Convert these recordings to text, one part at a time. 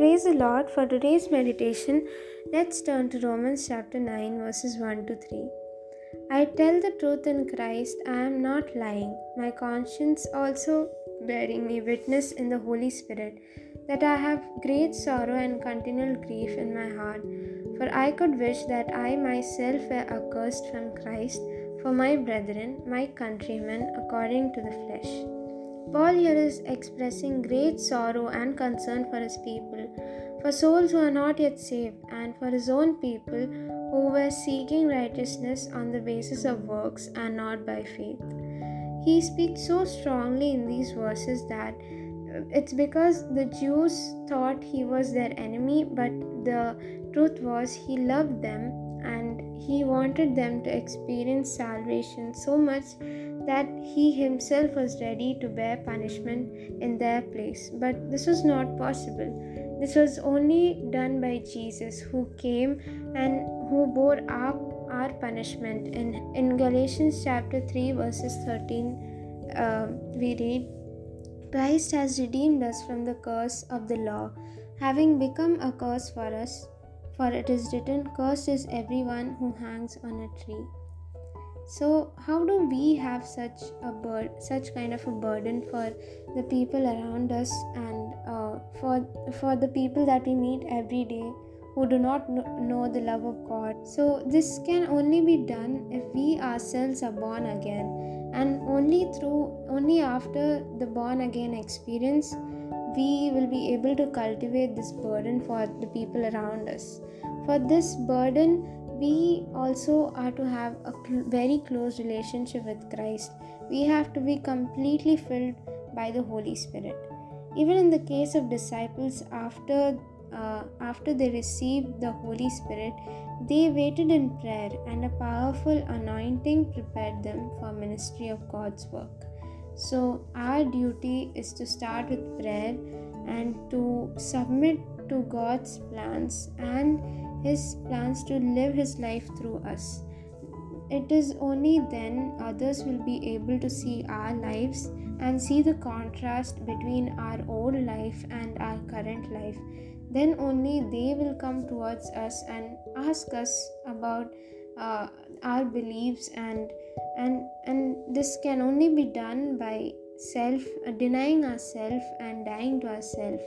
Praise the Lord. For today's meditation, let's turn to Romans chapter 9, verses 1 to 3. I tell the truth in Christ, I am not lying. My conscience also bearing me witness in the Holy Spirit that I have great sorrow and continual grief in my heart. For I could wish that I myself were accursed from Christ for my brethren, my countrymen, according to the flesh. Paul here is expressing great sorrow and concern for his people, for souls who are not yet saved, and for his own people who were seeking righteousness on the basis of works and not by faith. He speaks so strongly in these verses that uh, it's because the Jews thought he was their enemy, but the truth was he loved them and he wanted them to experience salvation so much that he himself was ready to bear punishment in their place. But this was not possible. This was only done by Jesus, who came and who bore our, our punishment. In, in Galatians chapter 3, verses 13, uh, we read, Christ has redeemed us from the curse of the law, having become a curse for us. For it is written, Cursed is everyone who hangs on a tree. So, how do we have such a bird, such kind of a burden for the people around us, and uh, for for the people that we meet every day who do not know the love of God? So, this can only be done if we ourselves are born again, and only through, only after the born again experience, we will be able to cultivate this burden for the people around us. For this burden we also are to have a cl- very close relationship with Christ. We have to be completely filled by the Holy Spirit. Even in the case of disciples, after uh, after they received the Holy Spirit, they waited in prayer, and a powerful anointing prepared them for ministry of God's work. So our duty is to start with prayer and to submit to God's plans and his plans to live His life through us. It is only then others will be able to see our lives and see the contrast between our old life and our current life. Then only they will come towards us and ask us about uh, our beliefs and and and this can only be done by self uh, denying ourselves and dying to ourselves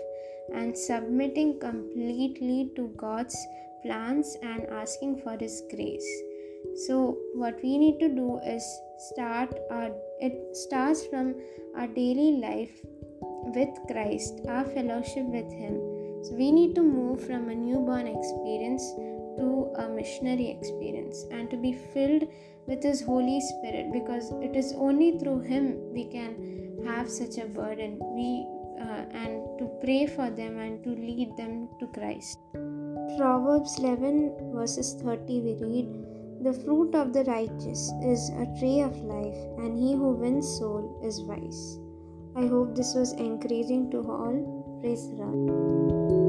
and submitting completely to God's plans and asking for his grace. So what we need to do is start our it starts from our daily life with christ our fellowship with him. So we need to move from a newborn experience to a missionary experience and to be filled with his holy spirit because it is only through him we can have such a burden. We uh, and to pray for them and to lead them to christ Proverbs 11 verses 30 we read, The fruit of the righteous is a tree of life, and he who wins soul is wise. I hope this was encouraging to all. Praise the Lord.